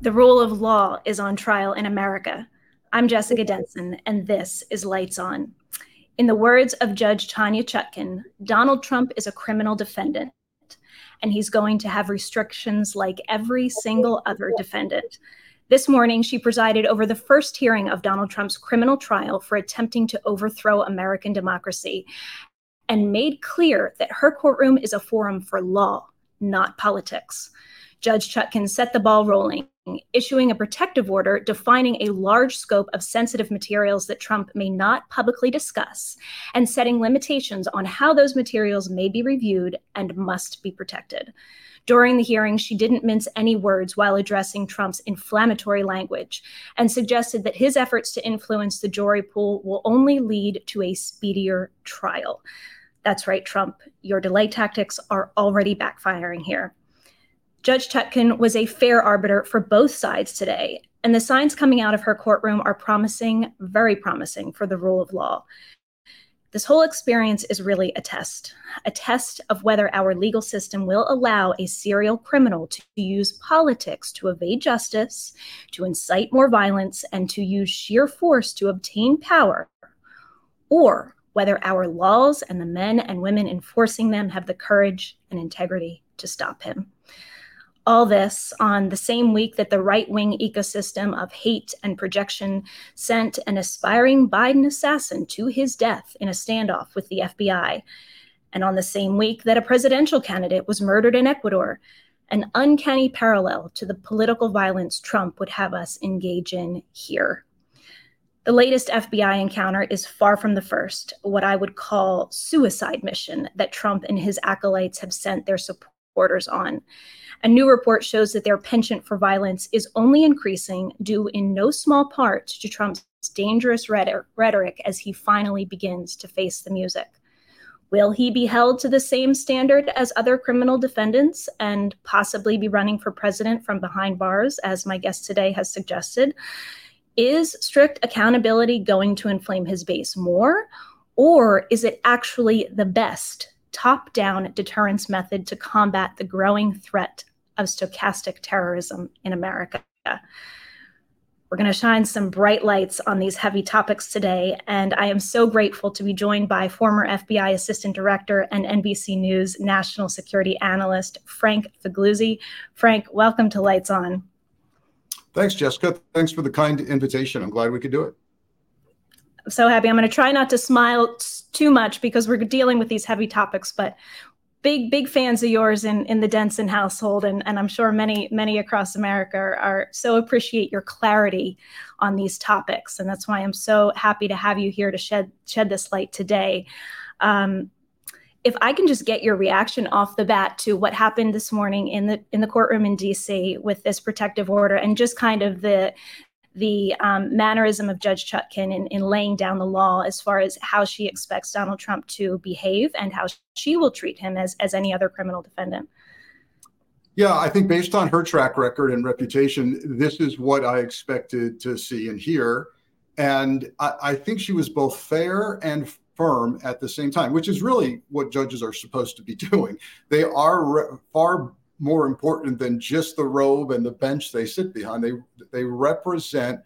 The rule of law is on trial in America. I'm Jessica Denson, and this is Lights On. In the words of Judge Tanya Chutkan, Donald Trump is a criminal defendant, and he's going to have restrictions like every single other defendant. This morning, she presided over the first hearing of Donald Trump's criminal trial for attempting to overthrow American democracy and made clear that her courtroom is a forum for law, not politics. Judge Chutkan set the ball rolling, issuing a protective order defining a large scope of sensitive materials that Trump may not publicly discuss, and setting limitations on how those materials may be reviewed and must be protected. During the hearing, she didn't mince any words while addressing Trump's inflammatory language and suggested that his efforts to influence the jury pool will only lead to a speedier trial. That's right, Trump, your delay tactics are already backfiring here. Judge Chutkan was a fair arbiter for both sides today, and the signs coming out of her courtroom are promising, very promising for the rule of law. This whole experience is really a test, a test of whether our legal system will allow a serial criminal to use politics to evade justice, to incite more violence, and to use sheer force to obtain power, or whether our laws and the men and women enforcing them have the courage and integrity to stop him all this on the same week that the right wing ecosystem of hate and projection sent an aspiring Biden assassin to his death in a standoff with the FBI. And on the same week that a presidential candidate was murdered in Ecuador, an uncanny parallel to the political violence Trump would have us engage in here. The latest FBI encounter is far from the first, what I would call suicide mission that Trump and his acolytes have sent their supporters on. A new report shows that their penchant for violence is only increasing, due in no small part to Trump's dangerous rhetoric as he finally begins to face the music. Will he be held to the same standard as other criminal defendants and possibly be running for president from behind bars, as my guest today has suggested? Is strict accountability going to inflame his base more? Or is it actually the best top down deterrence method to combat the growing threat of stochastic terrorism in America. We're going to shine some bright lights on these heavy topics today, and I am so grateful to be joined by former FBI Assistant Director and NBC News National Security Analyst Frank Figliuzzi. Frank, welcome to Lights On. Thanks, Jessica. Thanks for the kind invitation. I'm glad we could do it. So happy. I'm going to try not to smile too much because we're dealing with these heavy topics, but big big fans of yours in in the Denson household, and and I'm sure many many across America are, are, so appreciate your clarity on these topics, and that's why I'm so happy to have you here to shed shed this light today. Um, if I can just get your reaction off the bat to what happened this morning in the in the courtroom in DC with this protective order and just kind of the the um, mannerism of Judge Chutkan in, in laying down the law as far as how she expects Donald Trump to behave and how she will treat him as, as any other criminal defendant. Yeah, I think based on her track record and reputation, this is what I expected to see and hear. And I, I think she was both fair and firm at the same time, which is really what judges are supposed to be doing. They are re- far more important than just the robe and the bench they sit behind. They they represent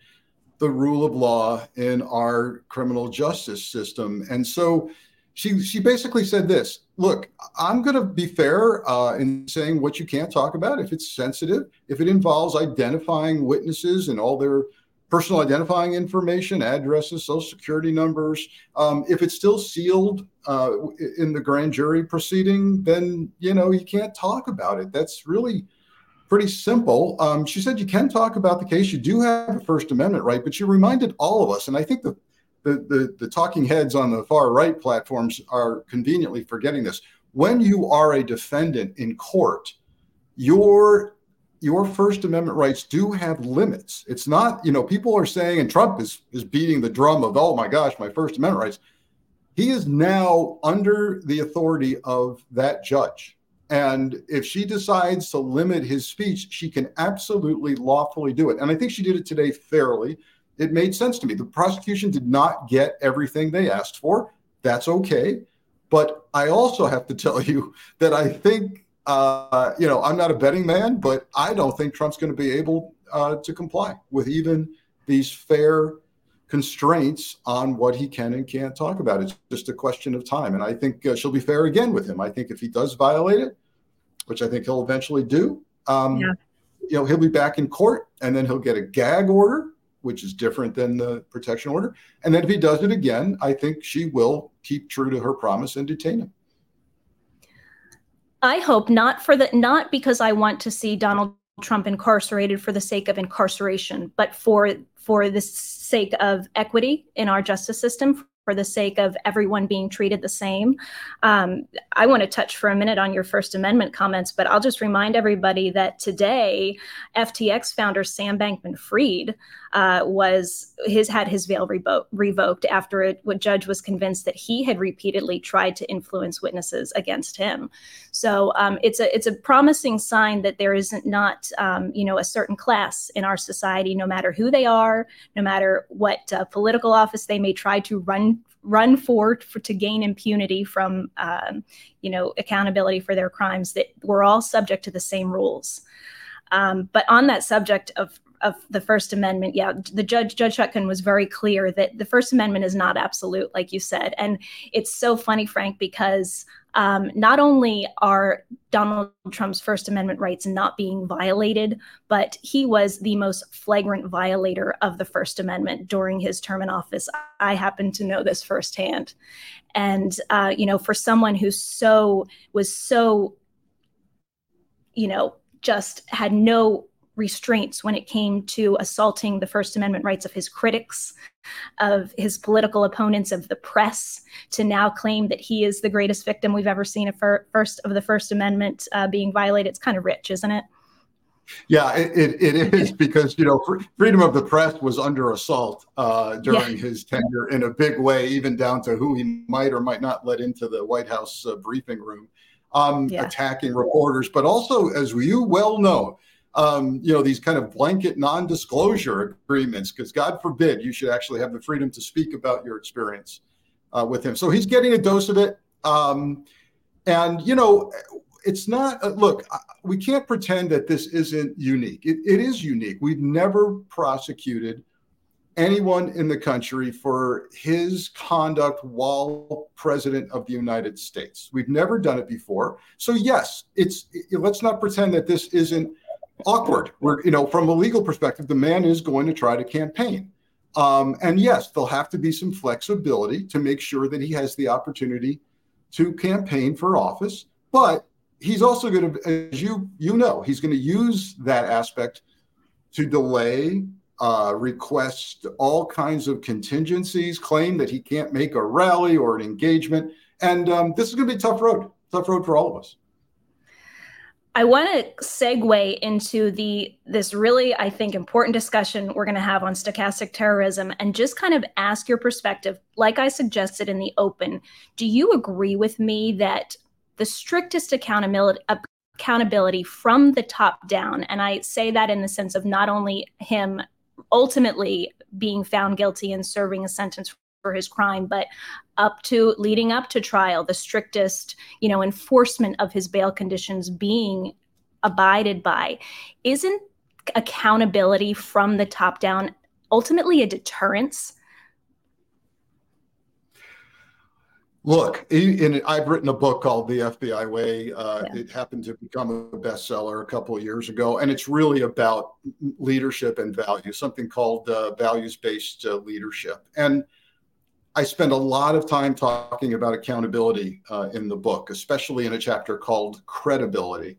the rule of law in our criminal justice system. And so she she basically said this look i'm going to be fair uh, in saying what you can't talk about if it's sensitive if it involves identifying witnesses and all their personal identifying information, addresses, social security numbers. Um, if it's still sealed uh, in the grand jury proceeding, then you know you can't talk about it. That's really pretty simple. Um, she said you can talk about the case. You do have a First Amendment right, but she reminded all of us, and I think the the, the, the talking heads on the far right platforms are conveniently forgetting this. When you are a defendant in court, your your First Amendment rights do have limits. It's not, you know, people are saying, and Trump is is beating the drum of, oh my gosh, my First Amendment rights. He is now under the authority of that judge. And if she decides to limit his speech, she can absolutely lawfully do it. And I think she did it today fairly. It made sense to me. The prosecution did not get everything they asked for. That's okay. But I also have to tell you that I think uh, you know, I'm not a betting man, but I don't think Trump's going to be able uh, to comply with even these fair constraints on what he can and can't talk about. It's just a question of time. And I think uh, she'll be fair again with him. I think if he does violate it, which I think he'll eventually do, um, yeah. you know, he'll be back in court and then he'll get a gag order, which is different than the protection order. And then if he does it again, I think she will keep true to her promise and detain him. I hope not for the not because I want to see Donald Trump incarcerated for the sake of incarceration, but for for the sake of equity in our justice system, for the sake of everyone being treated the same. Um, I want to touch for a minute on your First Amendment comments, but I'll just remind everybody that today, FTX founder Sam Bankman Fried uh, was his had his veil revo- revoked after a, a judge was convinced that he had repeatedly tried to influence witnesses against him. So um, it's a it's a promising sign that there isn't not um, you know a certain class in our society, no matter who they are, no matter what uh, political office they may try to run run for, for to gain impunity from um, you know accountability for their crimes that we're all subject to the same rules um, but on that subject of of the First Amendment, yeah, the judge Judge Chutkan was very clear that the First Amendment is not absolute, like you said, and it's so funny, Frank, because um, not only are Donald Trump's First Amendment rights not being violated, but he was the most flagrant violator of the First Amendment during his term in office. I happen to know this firsthand, and uh, you know, for someone who so was so, you know, just had no restraints when it came to assaulting the First Amendment rights of his critics, of his political opponents, of the press, to now claim that he is the greatest victim we've ever seen of first of the First Amendment uh, being violated. It's kind of rich, isn't it? Yeah, it, it, it is because you know freedom of the press was under assault uh, during yeah. his tenure in a big way, even down to who he might or might not let into the White House uh, briefing room, um, yeah. attacking reporters. But also, as you well know, um, you know, these kind of blanket non-disclosure agreements, because God forbid you should actually have the freedom to speak about your experience uh, with him. So he's getting a dose of it. Um, and, you know, it's not, uh, look, we can't pretend that this isn't unique. It, it is unique. We've never prosecuted anyone in the country for his conduct while president of the United States. We've never done it before. So yes, it's it, let's not pretend that this isn't awkward. We're, you know, from a legal perspective, the man is going to try to campaign. Um, and yes, there'll have to be some flexibility to make sure that he has the opportunity to campaign for office. But he's also going to, as you you know, he's going to use that aspect to delay, uh, request all kinds of contingencies, claim that he can't make a rally or an engagement. And um, this is going to be a tough road, tough road for all of us. I want to segue into the this really I think important discussion we're going to have on stochastic terrorism and just kind of ask your perspective. Like I suggested in the open do you agree with me that the strictest accountability accountability from the top down and I say that in the sense of not only him ultimately being found guilty and serving a sentence for his crime, but up to leading up to trial, the strictest, you know, enforcement of his bail conditions being abided by. Isn't accountability from the top down ultimately a deterrence? Look, in, I've written a book called The FBI Way. Uh, yeah. It happened to become a bestseller a couple of years ago, and it's really about leadership and values, something called uh, values-based uh, leadership. And I spend a lot of time talking about accountability uh, in the book, especially in a chapter called credibility.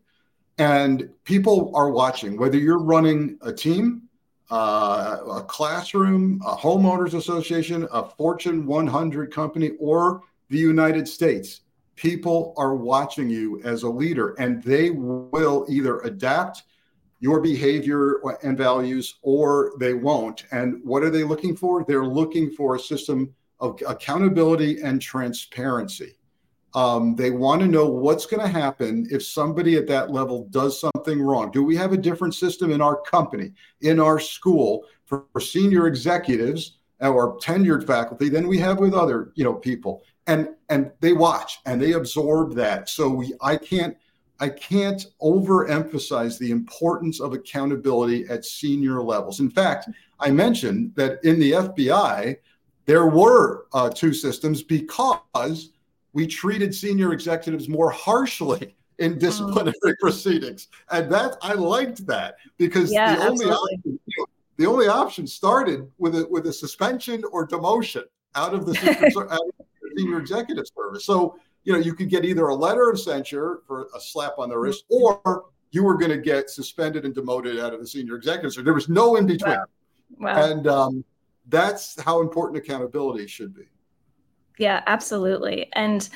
And people are watching, whether you're running a team, uh, a classroom, a homeowners association, a Fortune 100 company, or the United States. People are watching you as a leader, and they will either adapt your behavior and values or they won't. And what are they looking for? They're looking for a system of accountability and transparency. Um, they want to know what's going to happen if somebody at that level does something wrong. Do we have a different system in our company, in our school, for, for senior executives or tenured faculty than we have with other, you know, people? And and they watch and they absorb that. So we, I can't I can't overemphasize the importance of accountability at senior levels. In fact, I mentioned that in the FBI, there were uh, two systems because we treated senior executives more harshly in disciplinary oh. proceedings. And that I liked that because yeah, the only option, the only option started with a with a suspension or demotion out of the, out of senior executive service. So you know, you could get either a letter of censure for a slap on the wrist, or you were going to get suspended and demoted out of the senior executive. So there was no in between. Wow. Wow. And um, that's how important accountability should be. Yeah, absolutely. And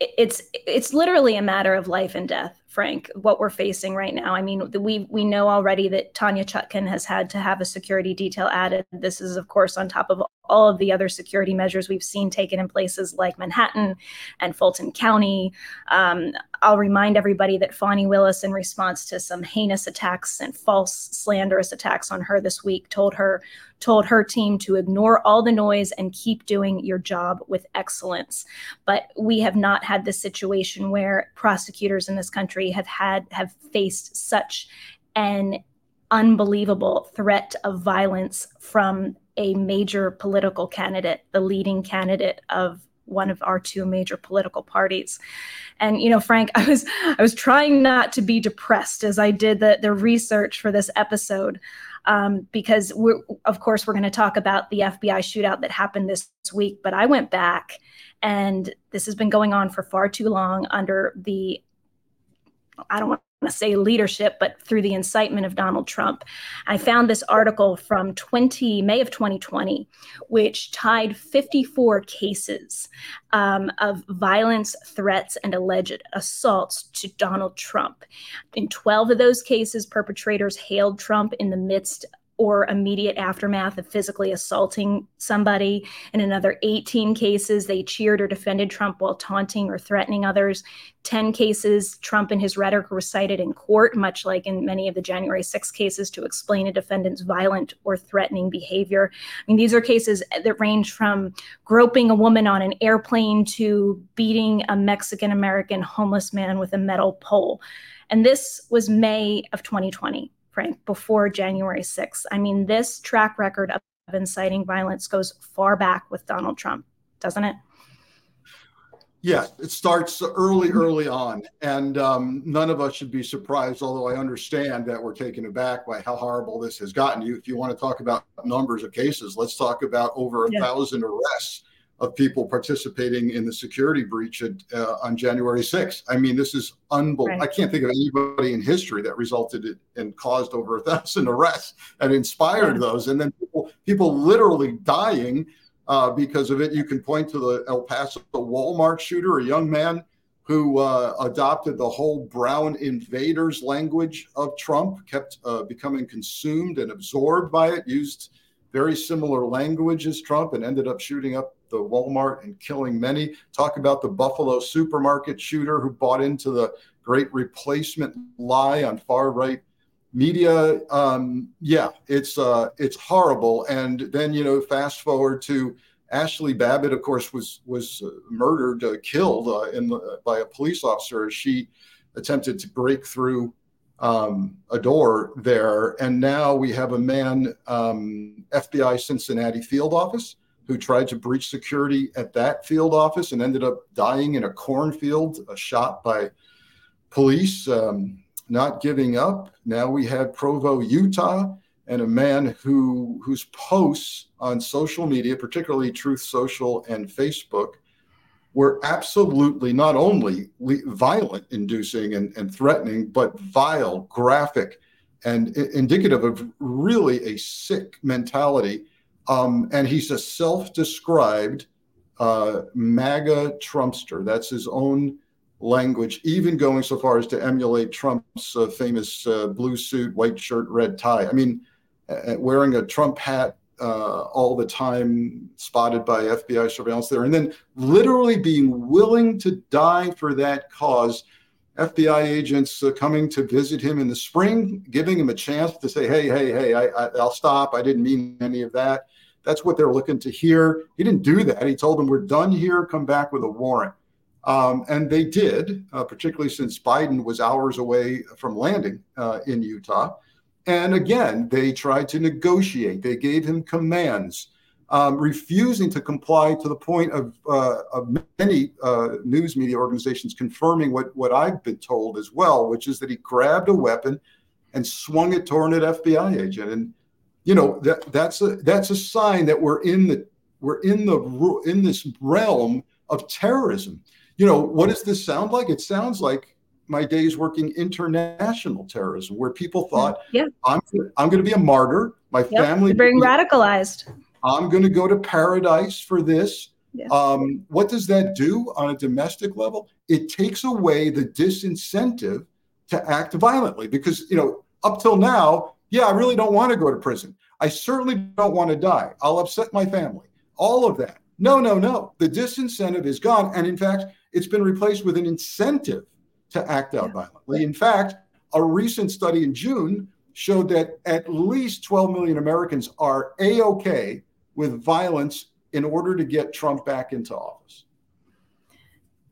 it's it's literally a matter of life and death frank what we're facing right now i mean we we know already that tanya Chutkan has had to have a security detail added this is of course on top of all of the other security measures we've seen taken in places like Manhattan and Fulton County. Um, I'll remind everybody that Fani Willis, in response to some heinous attacks and false slanderous attacks on her this week, told her told her team to ignore all the noise and keep doing your job with excellence. But we have not had this situation where prosecutors in this country have had have faced such an unbelievable threat of violence from a major political candidate, the leading candidate of one of our two major political parties. And you know, Frank, I was I was trying not to be depressed as I did the the research for this episode. Um, because we're of course we're going to talk about the FBI shootout that happened this week, but I went back and this has been going on for far too long under the I don't want to say leadership, but through the incitement of Donald Trump. I found this article from 20 May of 2020, which tied 54 cases um, of violence, threats, and alleged assaults to Donald Trump. In 12 of those cases, perpetrators hailed Trump in the midst or immediate aftermath of physically assaulting somebody. In another 18 cases, they cheered or defended Trump while taunting or threatening others. 10 cases, Trump and his rhetoric were cited in court, much like in many of the January 6 cases, to explain a defendant's violent or threatening behavior. I mean, these are cases that range from groping a woman on an airplane to beating a Mexican American homeless man with a metal pole. And this was May of 2020. Frank, before January 6th. I mean, this track record of inciting violence goes far back with Donald Trump, doesn't it? Yes, it starts early, early on. And um, none of us should be surprised, although I understand that we're taken aback by how horrible this has gotten you. If you want to talk about numbers of cases, let's talk about over a yeah. thousand arrests of people participating in the security breach at, uh, on January 6th. I mean, this is unbelievable. Right. I can't think of anybody in history that resulted in and caused over a thousand arrests and inspired yeah. those. And then people, people literally dying uh, because of it. You can point to the El Paso Walmart shooter, a young man who uh, adopted the whole brown invaders language of Trump, kept uh, becoming consumed and absorbed by it, used very similar language as Trump, and ended up shooting up the Walmart and killing many. Talk about the Buffalo supermarket shooter who bought into the great replacement lie on far right media. Um, yeah, it's uh, it's horrible. And then you know, fast forward to Ashley Babbitt, of course, was was uh, murdered, uh, killed uh, in the, by a police officer as she attempted to break through um, a door there. And now we have a man, um, FBI Cincinnati field office, who tried to breach security at that field office and ended up dying in a cornfield, a shot by police, um, not giving up. Now we had Provo, Utah, and a man who whose posts on social media, particularly Truth Social and Facebook, were absolutely not only violent inducing and, and threatening, but vile, graphic, and indicative of really a sick mentality um, and he's a self described uh, MAGA Trumpster. That's his own language, even going so far as to emulate Trump's uh, famous uh, blue suit, white shirt, red tie. I mean, uh, wearing a Trump hat uh, all the time, spotted by FBI surveillance there, and then literally being willing to die for that cause. FBI agents uh, coming to visit him in the spring, giving him a chance to say, "Hey, hey, hey, I, I, I'll stop. I didn't mean any of that." That's what they're looking to hear. He didn't do that. He told them, We're done here. Come back with a warrant. Um, and they did, uh, particularly since Biden was hours away from landing uh, in Utah. And again, they tried to negotiate. They gave him commands, um, refusing to comply to the point of, uh, of many uh, news media organizations confirming what, what I've been told as well, which is that he grabbed a weapon and swung it toward an FBI agent. And you know that that's a that's a sign that we're in the we're in the in this realm of terrorism. You know, what does this sound like? It sounds like my days working international terrorism, where people thought, yeah. I'm I'm going to be a martyr. My yep. family being radicalized. I'm going to go to paradise for this. Um, what does that do on a domestic level? It takes away the disincentive to act violently because you know up till now, yeah, I really don't want to go to prison. I certainly don't want to die. I'll upset my family. All of that. No, no, no. The disincentive is gone. And in fact, it's been replaced with an incentive to act out violently. In fact, a recent study in June showed that at least 12 million Americans are A OK with violence in order to get Trump back into office.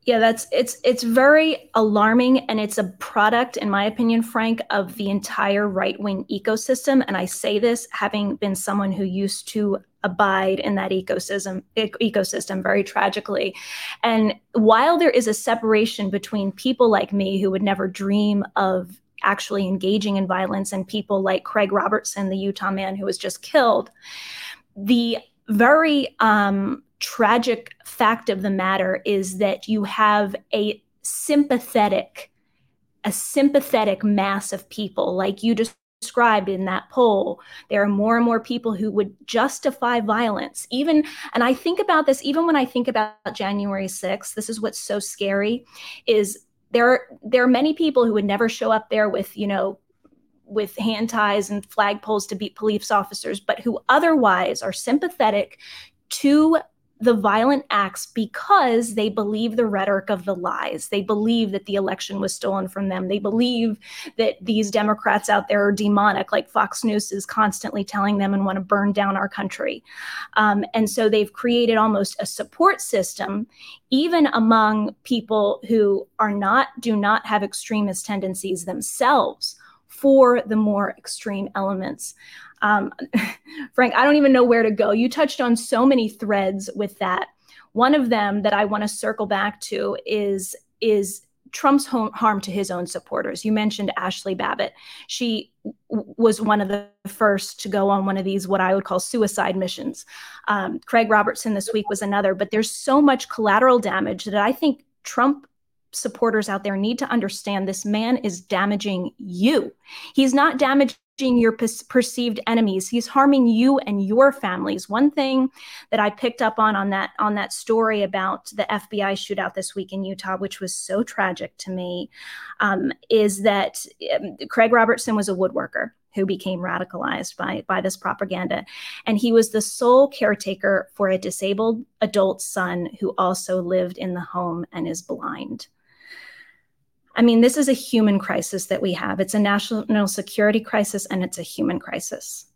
Yeah, that's it's it's very alarming and it's a product in my opinion Frank of the entire right-wing ecosystem and I say this having been someone who used to abide in that ecosystem ecosystem very tragically. And while there is a separation between people like me who would never dream of actually engaging in violence and people like Craig Robertson, the Utah man who was just killed, the very um, tragic fact of the matter is that you have a sympathetic a sympathetic mass of people like you described in that poll. There are more and more people who would justify violence. Even and i think about this even when i think about january 6th this is what's so scary is there are, there are many people who would never show up there with you know with hand ties and flagpoles to beat police officers but who otherwise are sympathetic to the violent acts because they believe the rhetoric of the lies. They believe that the election was stolen from them. They believe that these Democrats out there are demonic, like Fox News is constantly telling them and want to burn down our country. Um, and so they've created almost a support system, even among people who are not, do not have extremist tendencies themselves for the more extreme elements. Um, Frank, I don't even know where to go. You touched on so many threads with that. One of them that I want to circle back to is is Trump's harm to his own supporters. You mentioned Ashley Babbitt. She was one of the first to go on one of these, what I would call suicide missions. Um, Craig Robertson this week was another, but there's so much collateral damage that I think Trump supporters out there need to understand this man is damaging you. He's not damaging your perceived enemies. He's harming you and your families. One thing that i picked up on on that on that story about the fbi shootout this week in utah which was so tragic to me um, is that um, craig robertson was a woodworker who became radicalized by by this propaganda. And he was the sole caretaker for a disabled adult son who also lived in the home and is blind I mean, this is a human crisis that we have. It's a national security crisis and it's a human crisis.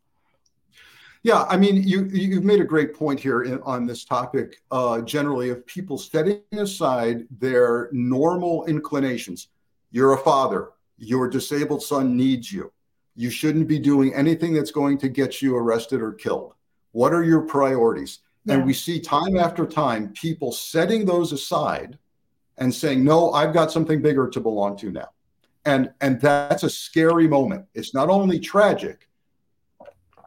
Yeah, I mean, you you've made a great point here in, on this topic. Uh, generally, of people setting aside their normal inclinations. You're a father. Your disabled son needs you. You shouldn't be doing anything that's going to get you arrested or killed. What are your priorities? Yeah. And we see time after time people setting those aside and saying, no, I've got something bigger to belong to now. And, and that's a scary moment. It's not only tragic,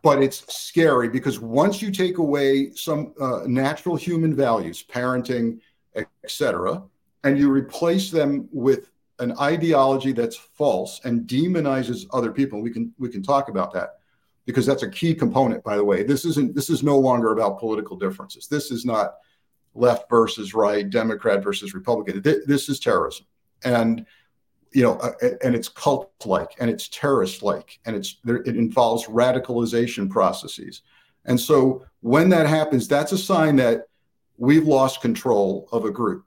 but it's scary because once you take away some uh, natural human values, parenting, etc., and you replace them with an ideology that's false and demonizes other people, we can we can talk about that because that's a key component. By the way, this isn't this is no longer about political differences. This is not left versus right, Democrat versus Republican. This is terrorism, and you know, uh, and it's cult-like, and it's terrorist-like, and it's it involves radicalization processes. And so when that happens, that's a sign that we've lost control of a group.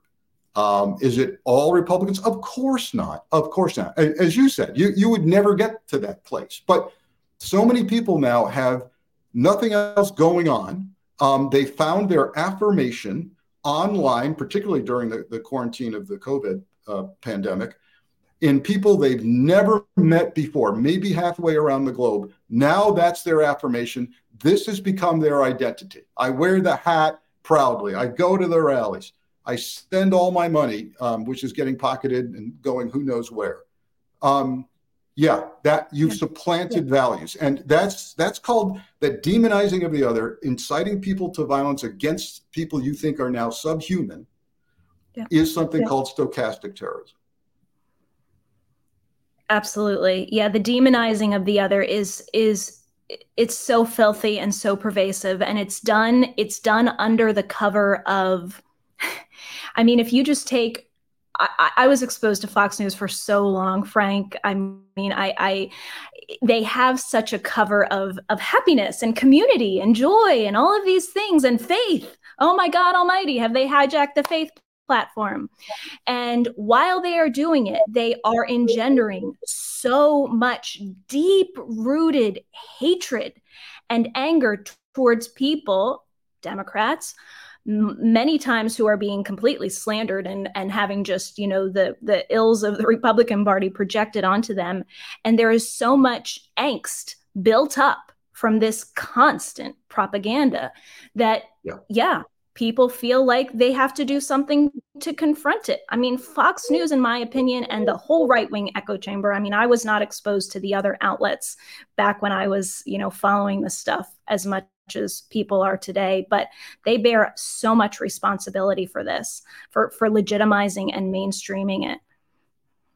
Um, is it all Republicans? Of course not. Of course not. As you said, you you would never get to that place. But so many people now have nothing else going on. Um, they found their affirmation online, particularly during the, the quarantine of the COVID uh, pandemic, in people they've never met before, maybe halfway around the globe. Now that's their affirmation. This has become their identity. I wear the hat proudly. I go to the rallies. I spend all my money, um, which is getting pocketed and going who knows where. Um, yeah, that you've supplanted yeah. values, and that's that's called the demonizing of the other, inciting people to violence against people you think are now subhuman. Yeah. Is something yeah. called stochastic terrorism. Absolutely. Yeah, the demonizing of the other is is it's so filthy and so pervasive and it's done it's done under the cover of I mean, if you just take I, I, was exposed to Fox News for so long, Frank. I mean, I, I, they have such a cover of of happiness and community and joy and all of these things and faith. Oh my God Almighty, have they hijacked the faith platform. And while they are doing it, they are engendering so much deep rooted hatred and anger towards people, Democrats, many times who are being completely slandered and and having just you know the the ills of the republican party projected onto them. And there is so much angst built up from this constant propaganda that yeah, yeah people feel like they have to do something to confront it. I mean, Fox News, in my opinion, and the whole right wing echo chamber. I mean, I was not exposed to the other outlets back when I was, you know, following the stuff as much as people are today, but they bear so much responsibility for this, for for legitimizing and mainstreaming it.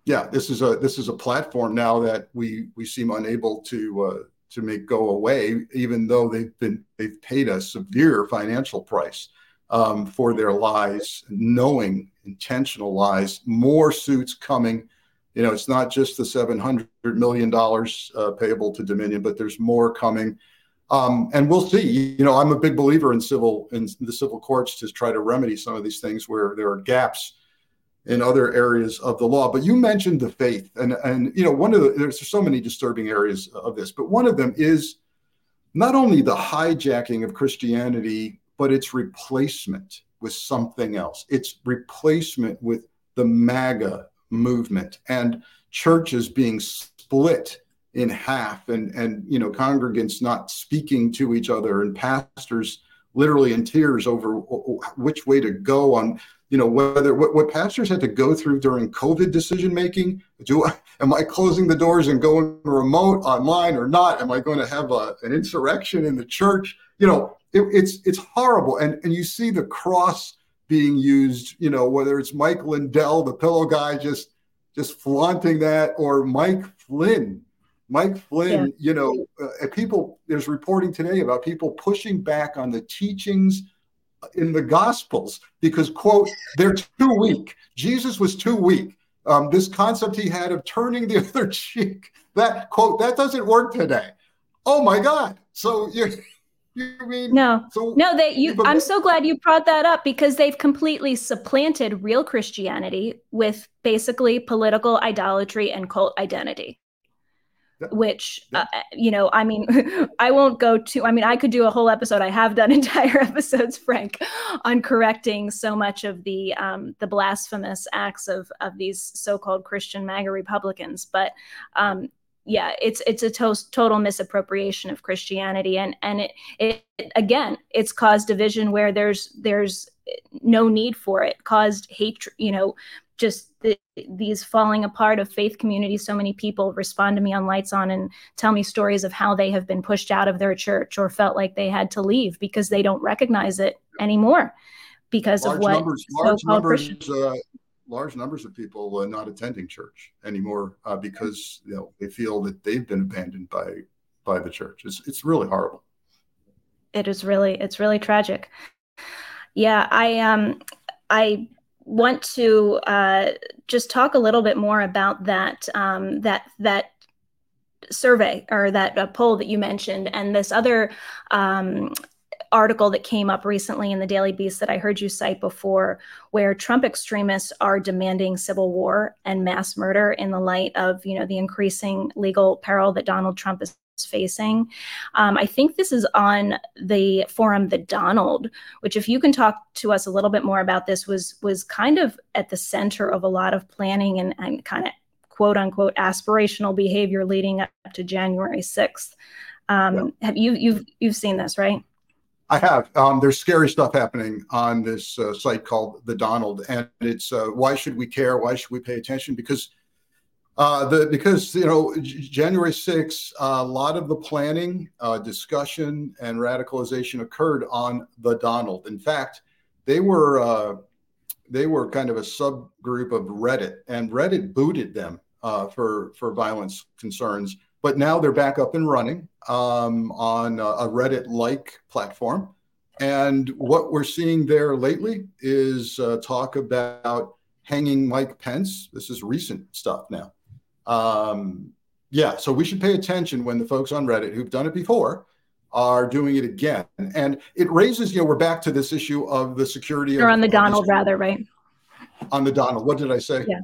Yeah, this is a this is a platform now that we we seem unable to uh, to make go away, even though they've been they've paid a severe financial price um, for their lies, knowing intentional lies, more suits coming. You know, it's not just the $700 million uh, payable to Dominion, but there's more coming. Um, and we'll see. You know, I'm a big believer in civil in the civil courts to try to remedy some of these things where there are gaps in other areas of the law. But you mentioned the faith, and and you know, one of the there's so many disturbing areas of this, but one of them is not only the hijacking of Christianity but it's replacement with something else. It's replacement with the MAGA movement and churches being split in half and and you know congregants not speaking to each other and pastors literally in tears over which way to go on you know whether what, what pastors had to go through during covid decision making do I, am i closing the doors and going remote online or not am i going to have a, an insurrection in the church you know it, it's it's horrible. And and you see the cross being used, you know, whether it's Mike Lindell, the pillow guy, just just flaunting that, or Mike Flynn. Mike Flynn, yeah. you know, uh, people, there's reporting today about people pushing back on the teachings in the Gospels because, quote, they're too weak. Jesus was too weak. Um, this concept he had of turning the other cheek, that, quote, that doesn't work today. Oh my God. So you're, you mean no? So no, that you. I'm so glad you brought that up because they've completely supplanted real Christianity with basically political idolatry and cult identity. Which. Uh, you know, I mean, I won't go to. I mean, I could do a whole episode. I have done entire episodes, Frank, on correcting so much of the um, the blasphemous acts of of these so-called Christian MAGA Republicans. But um, yeah it's it's a to- total misappropriation of christianity and and it, it again it's caused division where there's there's no need for it caused hatred you know just the, these falling apart of faith communities so many people respond to me on lights on and tell me stories of how they have been pushed out of their church or felt like they had to leave because they don't recognize it anymore because large of what numbers, large numbers uh, large numbers of people uh, not attending church anymore uh, because you know they feel that they've been abandoned by by the church. It's it's really horrible. It is really it's really tragic. Yeah, I um I want to uh, just talk a little bit more about that um, that that survey or that uh, poll that you mentioned and this other um, article that came up recently in the Daily Beast that I heard you cite before, where Trump extremists are demanding civil war and mass murder in the light of you know the increasing legal peril that Donald Trump is it's facing. Um, I think this is on the forum, the Donald, which, if you can talk to us a little bit more about this, was was kind of at the center of a lot of planning and, and kind of quote unquote aspirational behavior leading up to January 6th. Um, yeah. Have you you've you've seen this, right? I have. Um, there's scary stuff happening on this uh, site called the Donald, and it's uh, why should we care? Why should we pay attention? Because uh, the because you know January 6th, a lot of the planning, uh, discussion, and radicalization occurred on the Donald. In fact, they were uh, they were kind of a subgroup of Reddit, and Reddit booted them uh, for for violence concerns. But now they're back up and running um, on a, a Reddit-like platform, and what we're seeing there lately is uh, talk about hanging Mike Pence. This is recent stuff now. Um, yeah, so we should pay attention when the folks on Reddit who've done it before are doing it again. And it raises, you know, we're back to this issue of the security. Or on the Donald, rather, right? On the Donald. What did I say? Yeah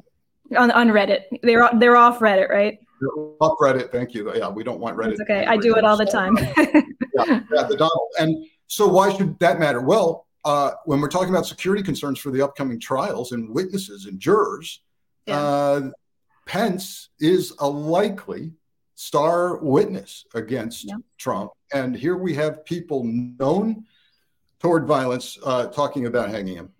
on, on Reddit. They're they're off Reddit, right? They're off Reddit. Thank you. Yeah, we don't want Reddit. That's okay. I do it all the time. yeah, yeah, the Donald. And so why should that matter? Well, uh, when we're talking about security concerns for the upcoming trials and witnesses and jurors, yeah. uh, Pence is a likely star witness against yeah. Trump. And here we have people known toward violence uh, talking about hanging him.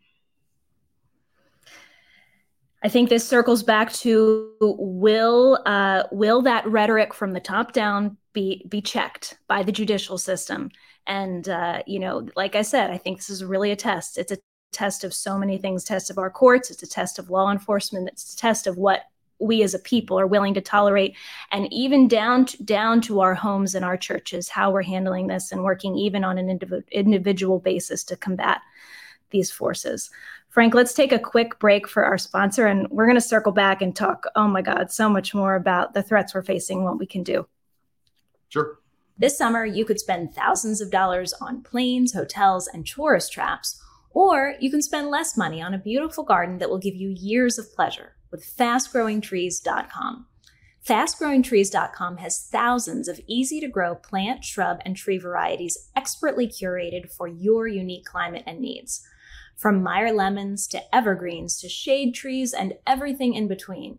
I think this circles back to will uh, will that rhetoric from the top down be be checked by the judicial system? And uh, you know, like I said, I think this is really a test. It's a test of so many things. Test of our courts. It's a test of law enforcement. It's a test of what we as a people are willing to tolerate, and even down to, down to our homes and our churches, how we're handling this and working even on an indiv- individual basis to combat these forces. Frank, let's take a quick break for our sponsor, and we're going to circle back and talk, oh my God, so much more about the threats we're facing, what we can do. Sure. This summer, you could spend thousands of dollars on planes, hotels, and tourist traps, or you can spend less money on a beautiful garden that will give you years of pleasure with fastgrowingtrees.com. FastGrowingTrees.com has thousands of easy to grow plant, shrub, and tree varieties expertly curated for your unique climate and needs. From Meyer lemons to evergreens to shade trees and everything in between.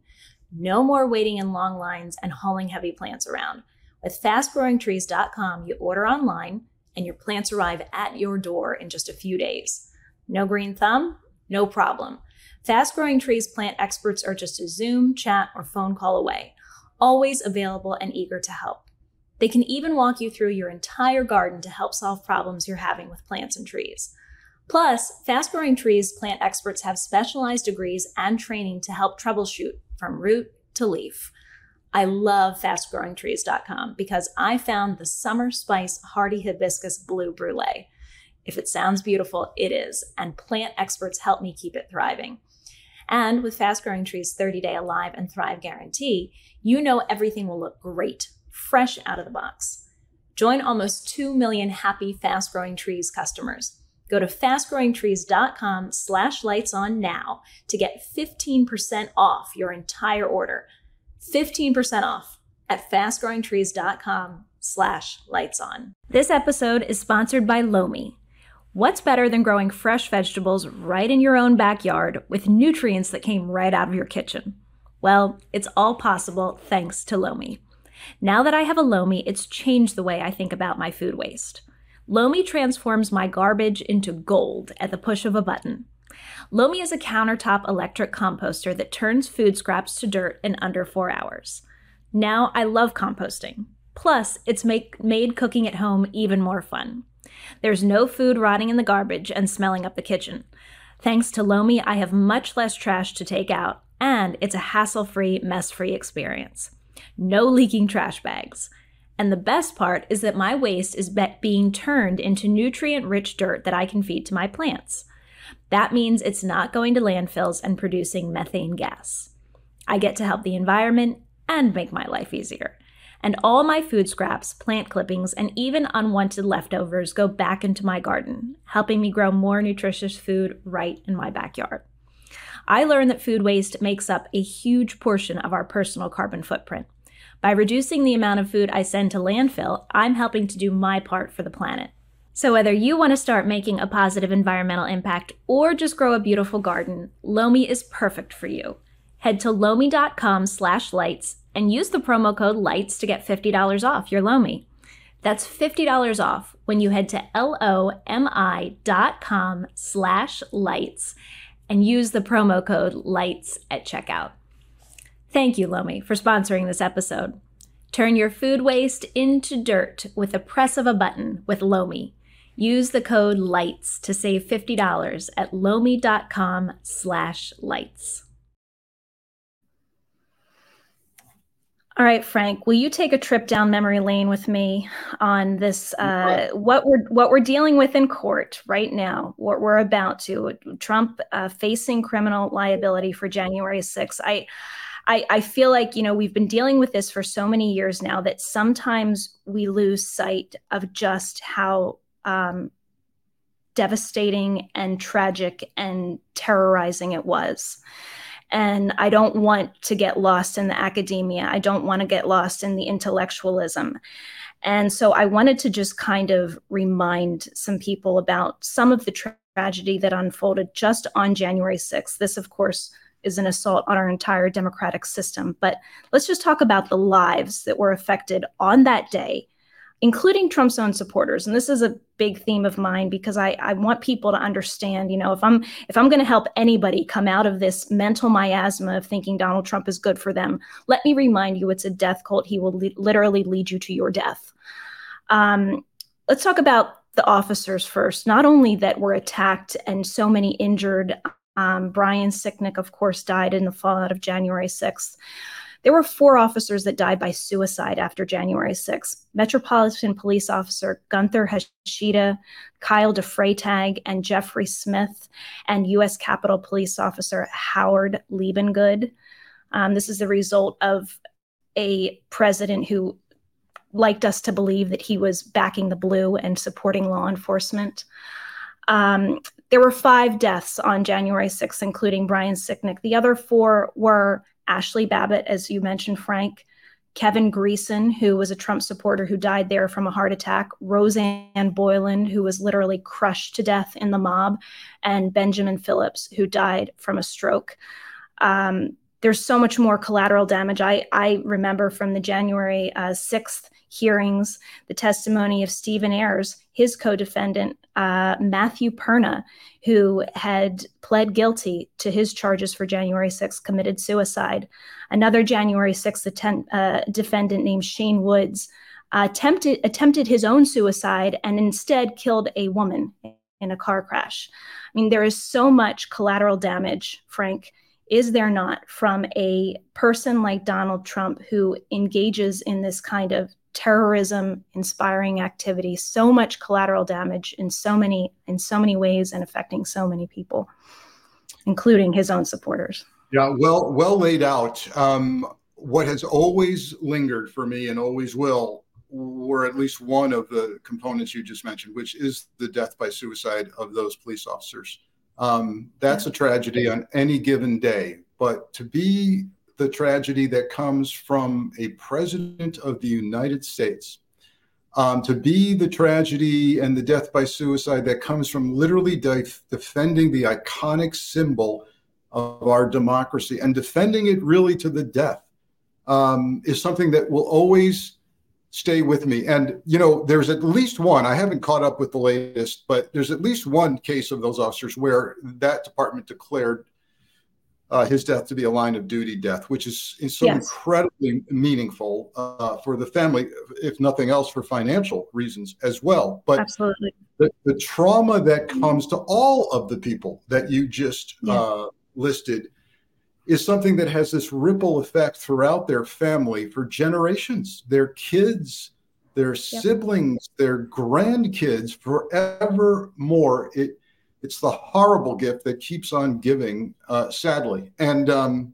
No more waiting in long lines and hauling heavy plants around. With fastgrowingtrees.com, you order online and your plants arrive at your door in just a few days. No green thumb? No problem. Fast Growing Trees plant experts are just a Zoom, chat, or phone call away, always available and eager to help. They can even walk you through your entire garden to help solve problems you're having with plants and trees. Plus, fast growing trees plant experts have specialized degrees and training to help troubleshoot from root to leaf. I love fastgrowingtrees.com because I found the summer spice hardy hibiscus blue brulee. If it sounds beautiful, it is, and plant experts help me keep it thriving. And with Fast Growing Trees 30 day alive and thrive guarantee, you know everything will look great, fresh out of the box. Join almost 2 million happy Fast Growing Trees customers. Go to fastgrowingtrees.com slash lights on now to get 15% off your entire order. 15% off at fastgrowingtrees.com slash lights on. This episode is sponsored by Lomi. What's better than growing fresh vegetables right in your own backyard with nutrients that came right out of your kitchen? Well, it's all possible thanks to Lomi. Now that I have a Lomi, it's changed the way I think about my food waste. Lomi transforms my garbage into gold at the push of a button. Lomi is a countertop electric composter that turns food scraps to dirt in under four hours. Now I love composting. Plus, it's make, made cooking at home even more fun. There's no food rotting in the garbage and smelling up the kitchen. Thanks to Lomi, I have much less trash to take out, and it's a hassle free, mess free experience. No leaking trash bags. And the best part is that my waste is being turned into nutrient rich dirt that I can feed to my plants. That means it's not going to landfills and producing methane gas. I get to help the environment and make my life easier. And all my food scraps, plant clippings, and even unwanted leftovers go back into my garden, helping me grow more nutritious food right in my backyard. I learned that food waste makes up a huge portion of our personal carbon footprint. By reducing the amount of food I send to landfill, I'm helping to do my part for the planet. So, whether you want to start making a positive environmental impact or just grow a beautiful garden, Lomi is perfect for you. Head to lomi.com slash lights and use the promo code LIGHTS to get $50 off your Lomi. That's $50 off when you head to L-O-M-I.com slash lights and use the promo code LIGHTS at checkout. Thank you, Lomi, for sponsoring this episode. Turn your food waste into dirt with the press of a button with Lomi. Use the code LIGHTS to save $50 at lomi.com slash lights. All right, Frank, will you take a trip down memory lane with me on this uh, what we're what we're dealing with in court right now, what we're about to Trump uh, facing criminal liability for January 6th. I, I I feel like, you know, we've been dealing with this for so many years now that sometimes we lose sight of just how um, devastating and tragic and terrorizing it was. And I don't want to get lost in the academia. I don't want to get lost in the intellectualism. And so I wanted to just kind of remind some people about some of the tra- tragedy that unfolded just on January 6th. This, of course, is an assault on our entire democratic system. But let's just talk about the lives that were affected on that day including Trump's own supporters. And this is a big theme of mine because I, I want people to understand, you know, if I'm if I'm going to help anybody come out of this mental miasma of thinking Donald Trump is good for them, let me remind you it's a death cult. He will li- literally lead you to your death. Um, let's talk about the officers first. Not only that were attacked and so many injured. Um, Brian Sicknick, of course, died in the fallout of January 6th. There were four officers that died by suicide after January 6. Metropolitan Police Officer Gunther Hashida, Kyle DeFreytag, and Jeffrey Smith, and U.S. Capitol Police Officer Howard Liebengood. Um, this is the result of a president who liked us to believe that he was backing the blue and supporting law enforcement. Um, there were five deaths on January 6th, including Brian Sicknick. The other four were Ashli Babbitt, as you mentioned, Frank, Kevin Greeson, who was a Trump supporter who died there from a heart attack, Rosanne Boyland, who was literally crushed to death in the mob, and Benjamin Phillips, who died from a stroke. Um, there's so much more collateral damage. I, I remember from the January uh, 6th hearings the testimony of Stephen Ayres, his co defendant, uh, Matthew Perna, who had pled guilty to his charges for January 6th, committed suicide. Another January 6th atten- uh, defendant named Shane Woods attempted, attempted his own suicide and instead killed a woman in a car crash. I mean, there is so much collateral damage, Frank is there not from a person like Donald Trump who engages in this kind of terrorism inspiring activity so much collateral damage in so many in so many ways and affecting so many people including his own supporters? Yeah well well laid out. Um, what has always lingered for me and always will were at least one of the components you just mentioned which is the death by suicide of those police officers um, that's a tragedy on any given day but to be the tragedy that comes from a president of the United States, um, to be the tragedy and the death by suicide that comes from literally de- defending the iconic symbol of our democracy and defending it really to the death um, is something that will always stay with me. And, you know, there's at least one, I haven't caught up with the latest, but there's at least one case of those officers where that department declared uh, his death to be a line of duty death, which is, is so yes. incredibly meaningful uh, for the family, if nothing else, for financial reasons as well. But absolutely, the, the trauma that comes to all of the people that you just yeah. uh, listed is something that has this ripple effect throughout their family for generations. Their kids, their yep. siblings, their grandkids, forever more. It it's the horrible gift that keeps on giving, uh, sadly. And um,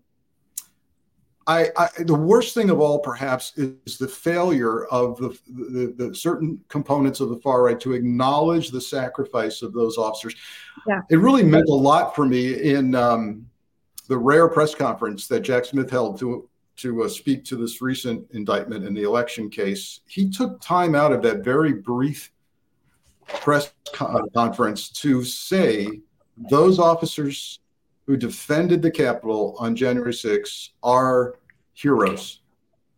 I, I, the worst thing of all, perhaps, is the failure of the, the, the, certain components of the far right to acknowledge the sacrifice of those officers. Yeah. It really meant a lot for me in um, the rare press conference that Jack Smith held to to uh, speak to this recent indictment in the election case, he took time out of that very brief press uh, conference to say those officers who defended the Capitol on January 6 are heroes.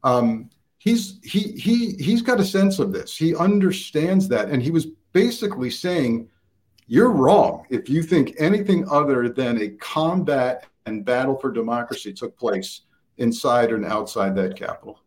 Um, he's he he he's got a sense of this. He understands that, and he was basically saying, "You're wrong if you think anything other than a combat and battle for democracy took place inside and outside that capital.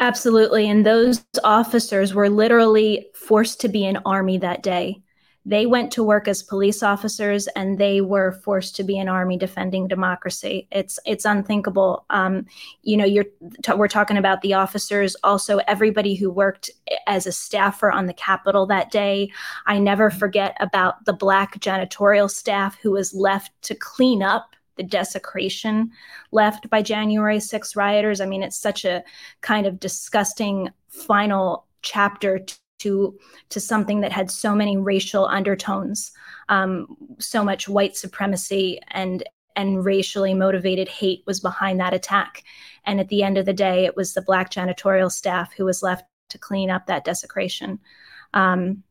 Absolutely, and those officers were literally forced to be an army that day they went to work as police officers and they were forced to be an army defending democracy. It's it's unthinkable. Um, you know you're t- we're talking about the officers also everybody who worked as a staffer on the capitol that day. I never forget about the black janitorial staff who was left to clean up the desecration left by January 6 rioters. I mean, it's such a kind of disgusting final chapter to to something that had so many racial undertones, um, so much white supremacy and and racially motivated hate was behind that attack. And at the end of the day, it was the black janitorial staff who was left to clean up that desecration. Um,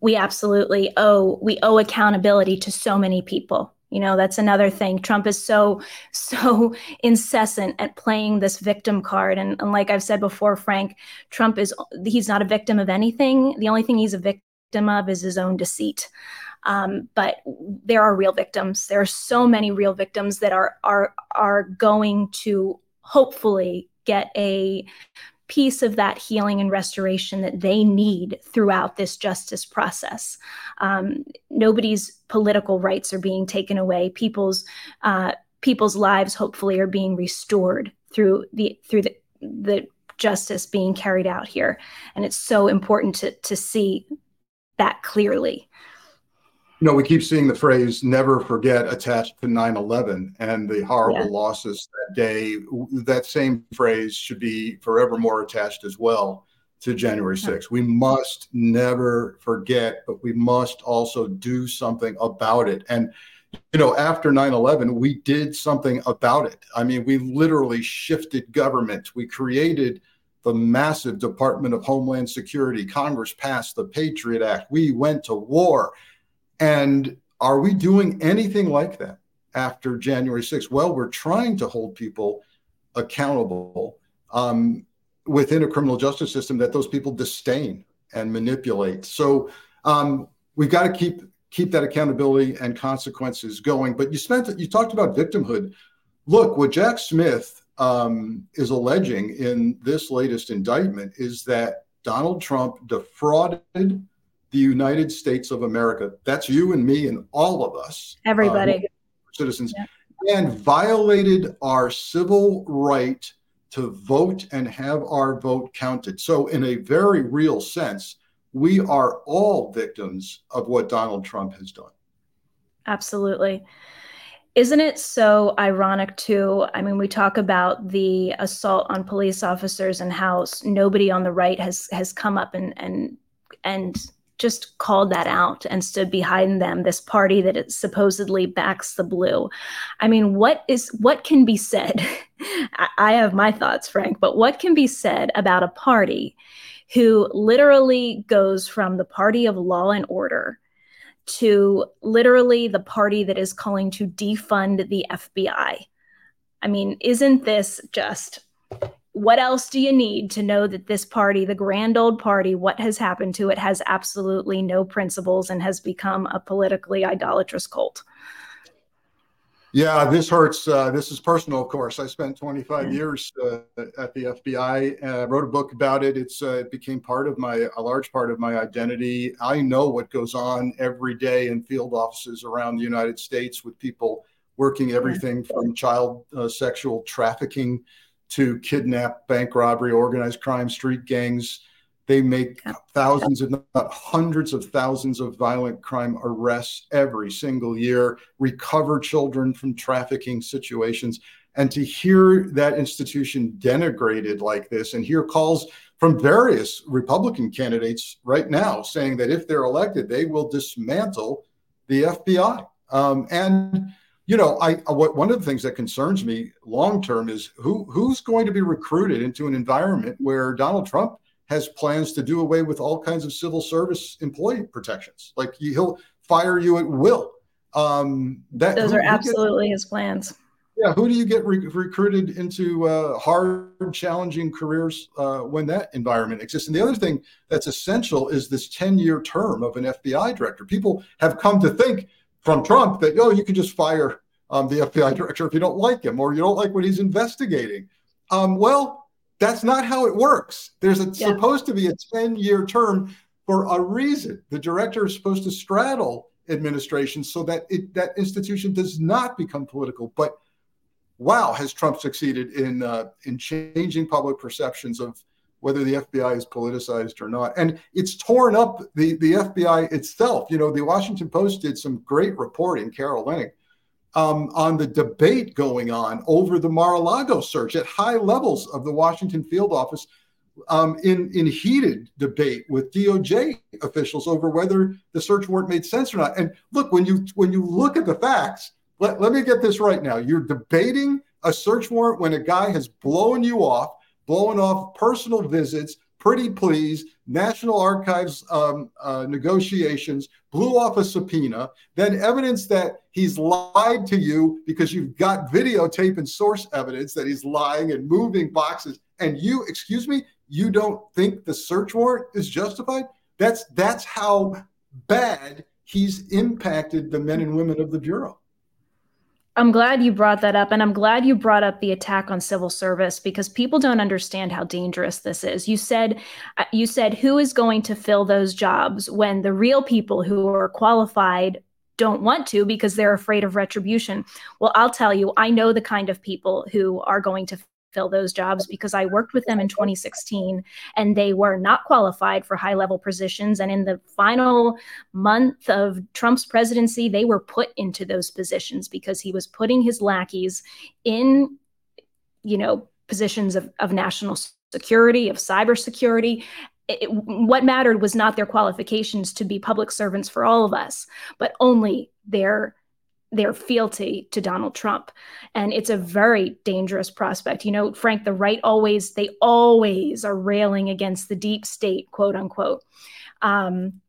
we absolutely owe we owe accountability to so many people you know, that's another thing. Trump is so, so incessant at playing this victim card. And, and like I've said before, Frank, Trump is, he's not a victim of anything. The only thing he's a victim of is his own deceit. Um, but there are real victims. There are so many real victims that are are are going to hopefully get a piece of that healing and restoration that they need throughout this justice process. Um, nobody's political rights are being taken away. People's uh, people's lives hopefully are being restored through the through the the justice being carried out here, and it's so important to to see that clearly you know, we keep seeing the phrase never forget attached to 9 11 and the horrible yeah. losses that day. That same phrase should be forevermore attached as well to January 6th. We must never forget, but we must also do something about it. And, you know, after 9 11, we did something about it. I mean, we literally shifted government, we created the massive Department of Homeland Security. Congress passed the Patriot Act. We went to war and are we doing anything like that after January 6th? Well, we're trying to hold people accountable um, within a criminal justice system that those people disdain and manipulate. So um, we've got to keep keep that accountability and consequences going. But you spent you talked about victimhood. Look, what Jack Smith um, is alleging in this latest indictment is that Donald Trump defrauded the United States of America. That's you and me and all of us. Everybody. Uh, citizens. Yeah. And violated our civil right to vote and have our vote counted. So, in a very real sense, we are all victims of what Donald Trump has done. Absolutely. Isn't it so ironic, too? I mean, we talk about the assault on police officers and how nobody on the right has has come up and and and just called that out and stood behind them this party that it supposedly backs the blue. I mean what is what can be said? I have my thoughts frank but what can be said about a party who literally goes from the party of law and order to literally the party that is calling to defund the fbi i mean isn't this just what else do you need to know that this party, the grand old party, what has happened to it, has absolutely no principles and has become a politically idolatrous cult? Yeah, this hurts. Uh, this is personal, of course. I spent 25 yeah. years uh, at the FBI. Uh, wrote a book about it. It's uh, it became part of my a large part of my identity. I know what goes on every day in field offices around the United States with people working everything yeah. from child uh, sexual trafficking to kidnap, bank robbery, organized crime, street gangs. They make thousands, if not hundreds of thousands of violent crime arrests every single year, recover children from trafficking situations. And to hear that institution denigrated like this and hear calls from various Republican candidates right now saying that if they're elected, they will dismantle the FBI. Um, and you know, I what one of the things that concerns me long term is who who's going to be recruited into an environment where Donald Trump has plans to do away with all kinds of civil service employee protections. Like he'll fire you at will. Um, that those are absolutely his plans. Yeah, who do you get re- recruited into uh, hard, challenging careers uh, when that environment exists? And the other thing that's essential is this 10 year term of an FBI director. People have come to think from Trump that, oh, you can just fire um, the FBI director if you don't like him or you don't like what he's investigating. Um, well, that's not how it works. There's a, yeah. supposed to be a 10 year term for a reason. The director is supposed to straddle administrations so that it, that institution does not become political. But wow, has Trump succeeded in uh, in changing public perceptions of whether the FBI is politicized or not. And it's torn up the, the FBI itself. You know, the Washington Post did some great reporting, Carol Leonnig, um, on the debate going on over the Mar-a-Lago search at high levels of the Washington field office um, in, in heated debate with DOJ officials over whether the search warrant made sense or not. And look, when you when you look at the facts, let, let me get this right now. You're debating a search warrant when a guy has blown you off, blown off personal visits, pretty pleas, National Archives um, uh, negotiations, blew off a subpoena, then evidence that he's lied to you because you've got videotape and source evidence that he's lying and moving boxes. And you, excuse me, you don't think the search warrant is justified? That's that's how bad he's impacted the men and women of the bureau. I'm glad you brought that up. And I'm glad you brought up the attack on civil service because people don't understand how dangerous this is. You said, uh, you said, who is going to fill those jobs when the real people who are qualified don't want to because they're afraid of retribution? Well, I'll tell you, I know the kind of people who are going to fill those jobs because I worked with them in 2016 and they were not qualified for high level positions. And in the final month of Trump's presidency, they were put into those positions because he was putting his lackeys in, you know, positions of, of national security, of cybersecurity. It, what mattered was not their qualifications to be public servants for all of us, but only their their fealty to Donald Trump. And it's a very dangerous prospect. You know, Frank, the right always, they always are railing against the deep state, quote unquote. Um,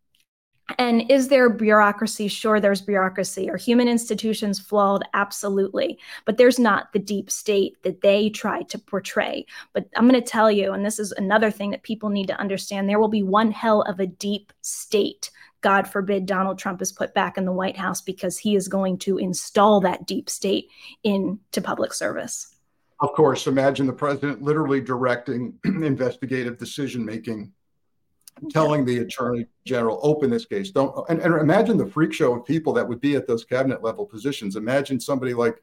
and is there bureaucracy? Sure, there's bureaucracy. Are human institutions flawed? Absolutely. But there's not the deep state that they try to portray. But I'm going to tell you, and this is another thing that people need to understand there will be one hell of a deep state God forbid Donald Trump is put back in the White House because he is going to install that deep state into public service. Of course, imagine the president literally directing investigative decision making, telling the attorney general, open this case. Don't and, and imagine the freak show of people that would be at those cabinet level positions. Imagine somebody like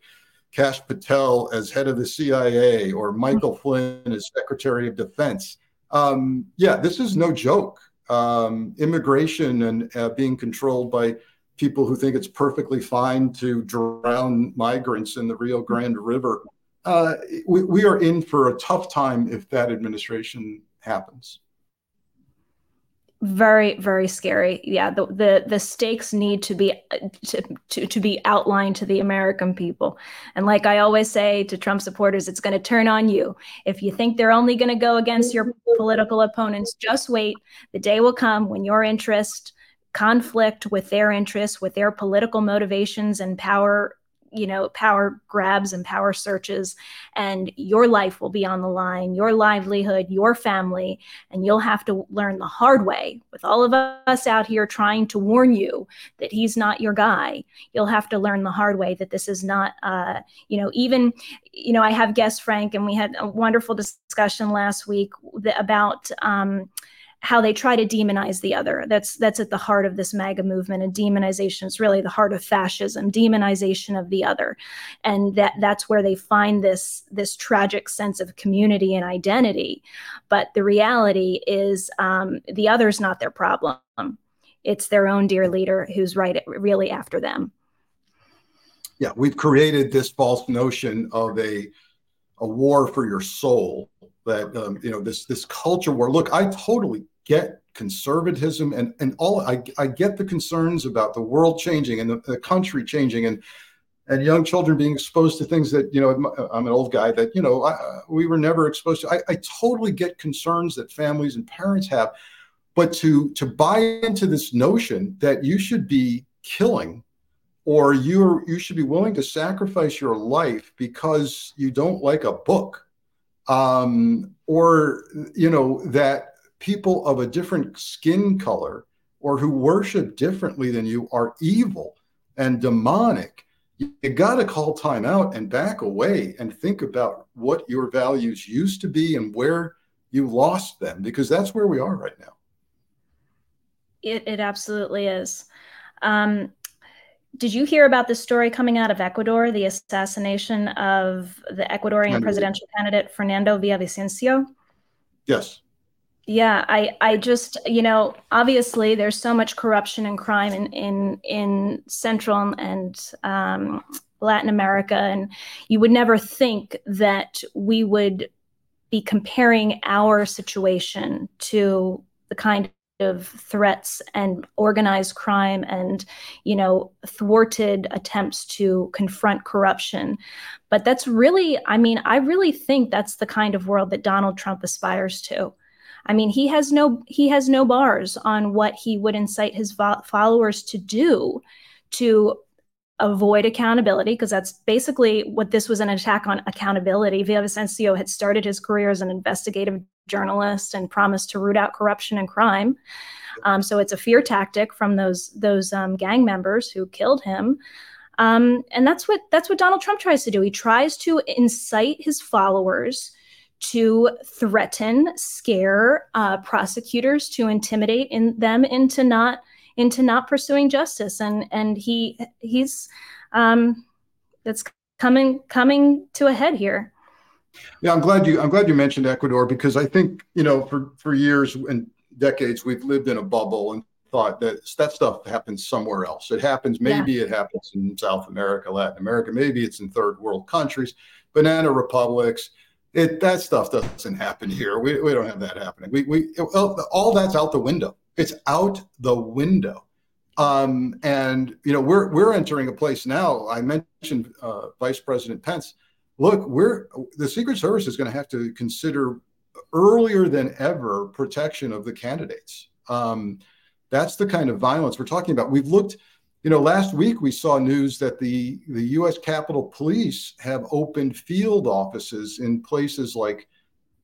Kash Patel as head of the CIA or Michael Flynn as Secretary of Defense. Um, yeah, this is no joke um, immigration and uh, being controlled by people who think it's perfectly fine to drown migrants in the Rio Grande River. Uh, we, we are in for a tough time if that administration happens very very scary. Yeah the, the the stakes need to be to, to to be outlined to the american people. And like i always say to trump supporters it's going to turn on you. If you think they're only going to go against your political opponents just wait. The day will come when your interest conflict with their interests with their political motivations and power you know power grabs and power searches and your life will be on the line your livelihood your family and you'll have to learn the hard way with all of us out here trying to warn you that he's not your guy. You'll have to learn the hard way that this is not uh, you know even you know i have guest frank and we had a wonderful discussion last week about um, how they try to demonize the other. That's that's at the heart of this MAGA movement, and demonization is really the heart of fascism, demonization of the other, and that that's where they find this this tragic sense of community and identity. But the reality is, um, the other's not their problem. It's their own dear leader who's right really after them. Yeah, we've created this false notion of a a war for your soul that um, you know this this culture war. Look, I totally get conservatism and and all I, I get the concerns about the world changing and the, the country changing and and young children being exposed to things that you know i'm an old guy that you know I, we were never exposed to. I, I totally get concerns that families and parents have but to to buy into this notion that you should be killing or you you should be willing to sacrifice your life because you don't like a book um, or you know that people of a different skin color or who worship differently than you are evil and demonic you, got to call time out and back away and think about what your values used to be and where you lost them because that's where we are right now it, it absolutely is um, did you hear about the story coming out of Ecuador, the assassination of the Ecuadorian presidential candidate Fernando Villavicencio? Yes. Yeah, I, I just, you know, obviously there's so much corruption and crime in in in Central and um, Latin America, and you would never think that we would be comparing our situation to the kind of threats and organized crime and you know thwarted attempts to confront corruption. But that's really i mean i really think that's the kind of world that donald trump aspires to i mean he has no he has no bars on what he would incite his followers to do to avoid accountability because that's basically what this was an attack on accountability. Villavicencio had started his career as an investigative journalist and promised to root out corruption and crime. Um, so it's a fear tactic from those those um, gang members who killed him. Um, and that's what that's what Donald Trump tries to do. He tries to incite his followers to threaten, scare uh, prosecutors, to intimidate in them into not into not pursuing justice. And and he he's um, that's coming coming to a head here. Yeah, I'm glad you I'm glad you mentioned Ecuador because I think you know for for years and decades we've lived in a bubble and thought that that stuff happens somewhere else. It happens maybe yeah. it happens in South America, Latin America, maybe it's in third world countries, banana republics. It that stuff doesn't happen here. We, we don't have that happening. We we all that's out the window. It's out the window. Um, and you know we're we're entering a place now. I mentioned uh, Vice President Pence look, we're the Secret Service is going to have to consider earlier than ever protection of the candidates. Um, that's the kind of violence we're talking about. We've looked, you know, last week we saw news that the the U.S. Capitol Police have opened field offices in places like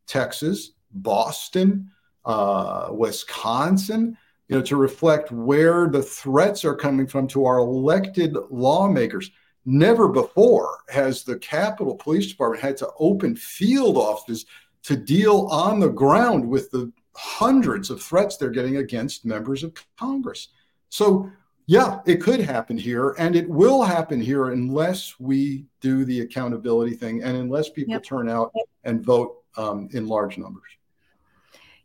Texas, Boston, uh, Wisconsin. You know, to reflect where the threats are coming from to our elected lawmakers. Never before has the Capitol Police Department had to open field offices to deal on the ground with the hundreds of threats they're getting against members of Congress. So, yeah, it could happen here, and it will happen here unless we do the accountability thing and unless people yep. turn out and vote um, in large numbers.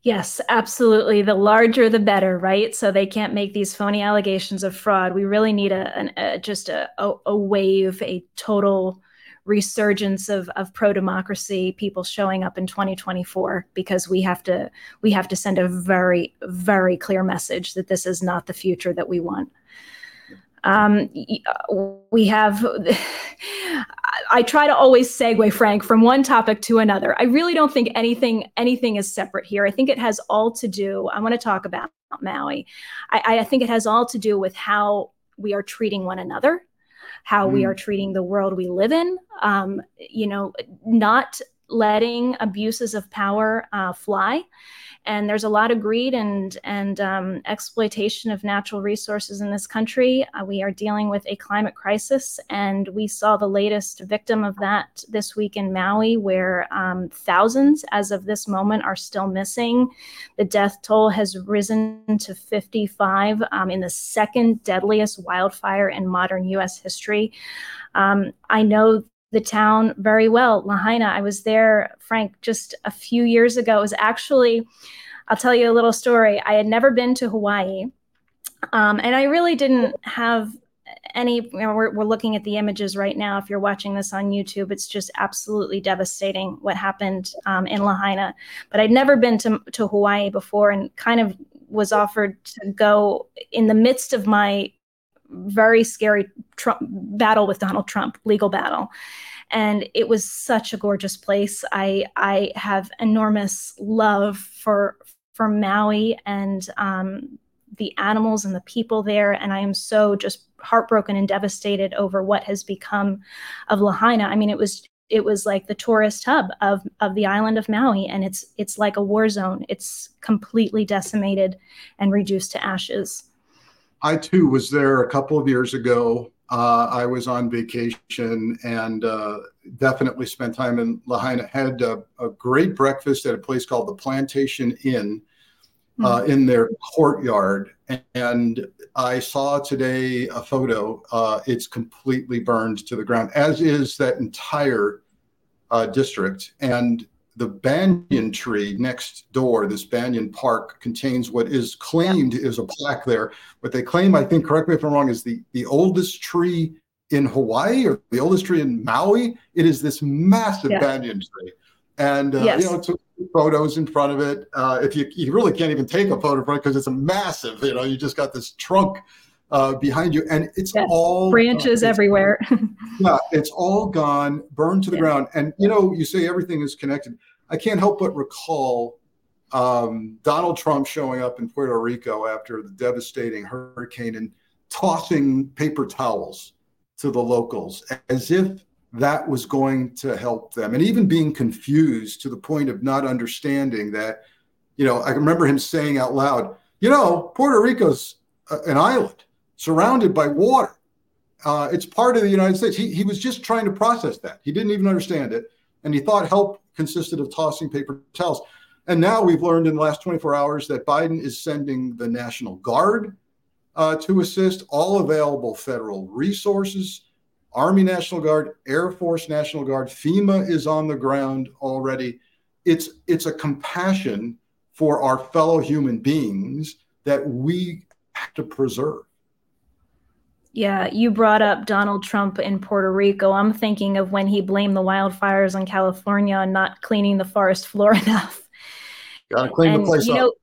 Yes, absolutely. The larger, the better, right? So they can't make these phony allegations of fraud. We really need a, an, a just a, a, a, wave, a total resurgence of, of pro democracy people showing up in 2024 because we have to we have to send a very very clear message that this is not the future that we want. Um, we have, I try to always segue, Frank, from one topic to another. I really don't think anything anything is separate here. I think it has all to do. I want to talk about Maui. I, I think it has all to do with how we are treating one another, how mm. we are treating the world we live in. Um, you know, not letting abuses of power uh, fly and there's a lot of greed and and um, exploitation of natural resources in this country. Uh, we are dealing with a climate crisis, and we saw the latest victim of that this week in Maui, where um, thousands, as of this moment, are still missing. The death toll has risen to 55 um, in the second deadliest wildfire in modern U.S. history. Um, I know the town very well. Lahaina, I was there, Frank, just a few years ago. It was actually, I'll tell you a little story. I had never been to Hawaii, um, and I really didn't have any. You know, we're, we're looking at the images right now. If you're watching this on YouTube, it's just absolutely devastating what happened um, in Lahaina. But I'd never been to, to Hawaii before and kind of was offered to go in the midst of my very scary Trump battle with Donald Trump, legal battle. And it was such a gorgeous place. I I have enormous love for for Maui and um, the animals and the people there. And I am so just heartbroken and devastated over what has become of Lahaina. I mean, it was it was like the tourist hub of of the island of Maui, and it's it's like a war zone. It's completely decimated and reduced to ashes. I too was there a couple of years ago. Uh, I was on vacation and uh, definitely spent time in Lahaina. Had a, a, great breakfast at a place called the Plantation Inn uh, mm-hmm. in their courtyard. And I saw today a photo. Uh, it's completely burned to the ground, as is that entire uh, district. And the banyan tree next door, this banyan park, contains what is claimed is a plaque there. What they claim, I think, correct me if I'm wrong, is the, the oldest tree in Hawaii or the oldest tree in Maui. It is this massive yeah. banyan tree. And, uh, yes. you know, took photos in front of it. Uh, if you, you really can't even take a photo of it because it's a massive, you know, you just got this trunk uh, behind you, and it's yes. all branches uh, everywhere. yeah, it's all gone, burned to the yeah. ground. And you know, you say everything is connected. I can't help but recall um, Donald Trump showing up in Puerto Rico after the devastating hurricane and tossing paper towels to the locals as if that was going to help them, and even being confused to the point of not understanding that. You know, I remember him saying out loud, "You know, Puerto Rico's an island." Surrounded by water. Uh, it's part of the United States. He, he was just trying to process that. He didn't even understand it. And he thought help consisted of tossing paper towels. And now we've learned in the last 24 hours that Biden is sending the National Guard uh, to assist all available federal resources. Army National Guard, Air Force National Guard, FEMA is on the ground already. It's it's a compassion for our fellow human beings that we have to preserve. Yeah, you brought up Donald Trump in Puerto Rico. I'm thinking of when he blamed the wildfires in California on not cleaning the forest floor enough. Gotta clean and, the place you up. Know,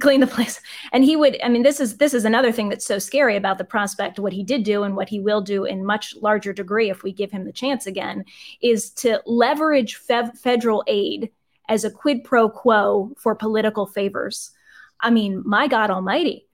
clean the place and he would i mean this is this is another thing that's so scary about the prospect what he did do and what he will do in much larger degree if we give him the chance again is to leverage fe- federal aid as a quid pro quo for political favors i mean my god almighty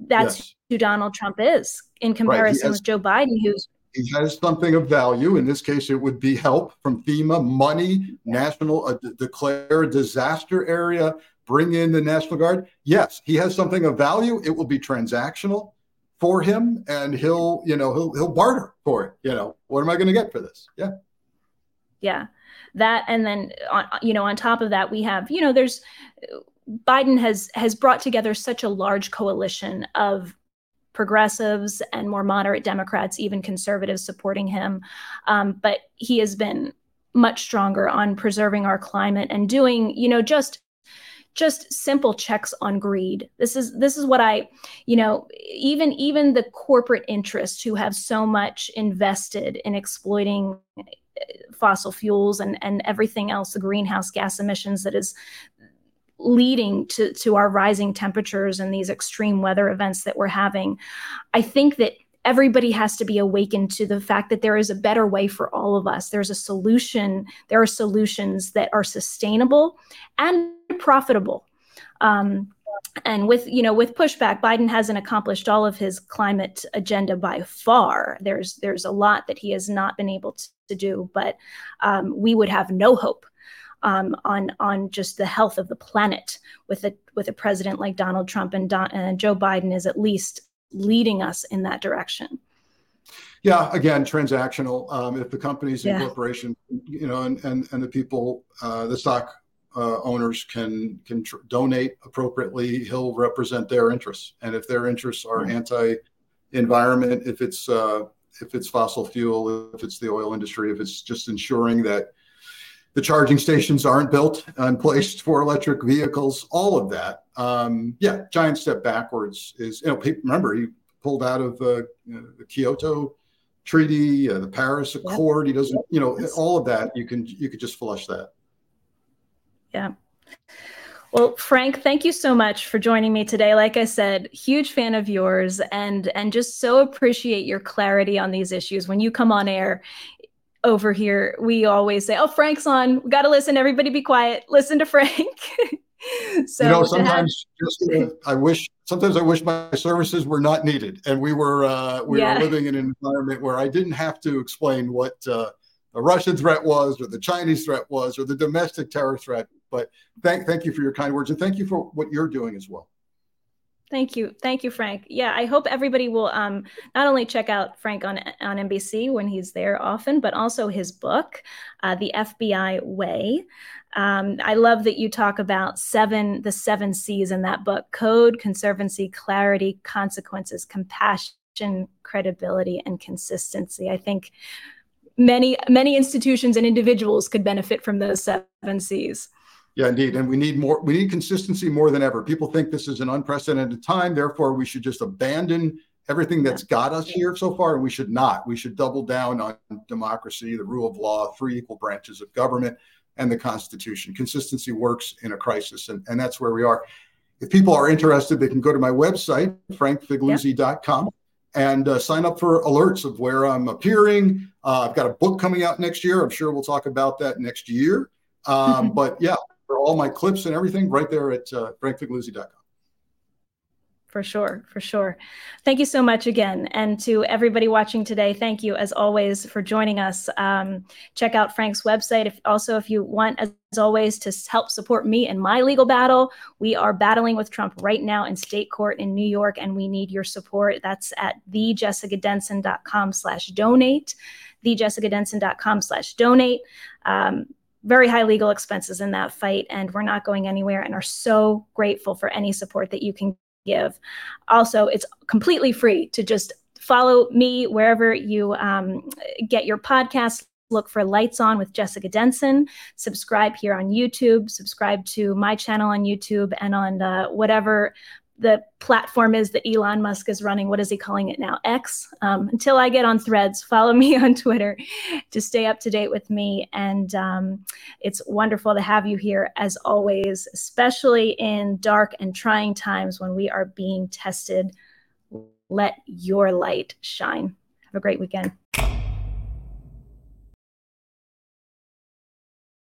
that's yes. who donald trump is in comparison right. has, with Joe Biden, who's he has something of value. In this case, it would be help from FEMA, money, national, uh, declare a disaster area, bring in the National Guard. Yes, he has something of value. It will be transactional for him, and he'll, you know, he'll he'll barter for it. You know, what am I going to get for this? Yeah, yeah, that, and then on, you know, on top of that, we have, you know, there's Biden has has brought together such a large coalition of progressives and more moderate Democrats, even conservatives supporting him. Um, but he has been much stronger on preserving our climate and doing, you know, just just simple checks on greed this is this is what i you know even even the corporate interests who have so much invested in exploiting uh, fossil fuels and and everything else the greenhouse gas emissions that is leading to, to our rising temperatures and these extreme weather events that we're having. I think that everybody has to be awakened to the fact that there is a better way for all of us. There's a solution. There are solutions that are sustainable and profitable. Um, and with you know with pushback biden hasn't accomplished all of his climate agenda by far there's there's a lot that he has not been able to, to do but um, we would have no hope um, on on just the health of the planet with a with a president like Donald Trump and, Don, and Joe Biden is at least leading us in that direction. Yeah, again, transactional. Um, if the companies and yeah. corporations, you know, and and, and the people, uh, the stock uh, owners can can tr- donate appropriately, he'll represent their interests. And if their interests are yeah. anti-environment, if it's uh, if it's fossil fuel, if it's the oil industry, if it's just ensuring that the charging stations aren't built and placed for electric vehicles, all of that. Um, yeah, giant step backwards is, you know, remember, he pulled out of uh, the Kyoto Treaty, uh, the Paris Accord. He doesn't, you know, all of that. You can you could just flush that. Yeah. Well, Frank, thank you so much for joining me today. Like I said, huge fan of yours and and just so appreciate your clarity on these issues. When you come on air over here, we always say, "Oh, Frank's on. We got to listen. Everybody be quiet. Listen to Frank." so you know, sometimes have- just uh, I wish sometimes I wish my services were not needed and we were uh, we yeah. were living in an environment where I didn't have to explain what uh, the Russian threat was or the Chinese threat was or the domestic terror threat but thank thank you for your kind words and thank you for what you're doing as well. Thank you, thank you, Frank. Yeah, I hope everybody will um, not only check out Frank on on NBC when he's there often, but also his book, uh, The FBI Way. Um, I love that you talk about seven the seven C's in that book: code, conservancy, clarity, consequences, compassion, credibility, and consistency. I think many many institutions and individuals could benefit from those seven C's. Yeah, indeed. And we need more, we need consistency more than ever. People think this is an unprecedented time. Therefore, we should just abandon everything that's got us here so far. And we should not. We should double down on democracy, the rule of law, three equal branches of government, and the Constitution. Consistency works in a crisis. And, and that's where we are. If people are interested, they can go to my website, frankfigliuzzi.com. And uh, sign up for alerts of where I'm appearing. Uh, I've got a book coming out next year. I'm sure we'll talk about that next year. Um, but yeah, for all my clips and everything right there at uh, frankfigliuzzi.com. For sure, for sure. Thank you so much again. And to everybody watching today, thank you as always for joining us. Um, check out Frank's website. If also, if you want, as always, to help support me in my legal battle, we are battling with Trump right now in state court in New York, and we need your support. That's at thejessicadenson.com slash donate, thejessicadenson.com slash donate. Um, very high legal expenses in that fight, and we're not going anywhere and are so grateful for any support that you can give. Also, it's completely free to just follow me wherever you um, get your podcast. Look for Lights On with Jessica Denson. Subscribe here on YouTube. Subscribe to my channel on YouTube and on uh, whatever the platform is that Elon Musk is running. What is he calling it now? X. Um, until I get on threads, follow me on Twitter to stay up to date with me. And um, it's wonderful to have you here as always, especially in dark and trying times when we are being tested. Let your light shine. Have a great weekend.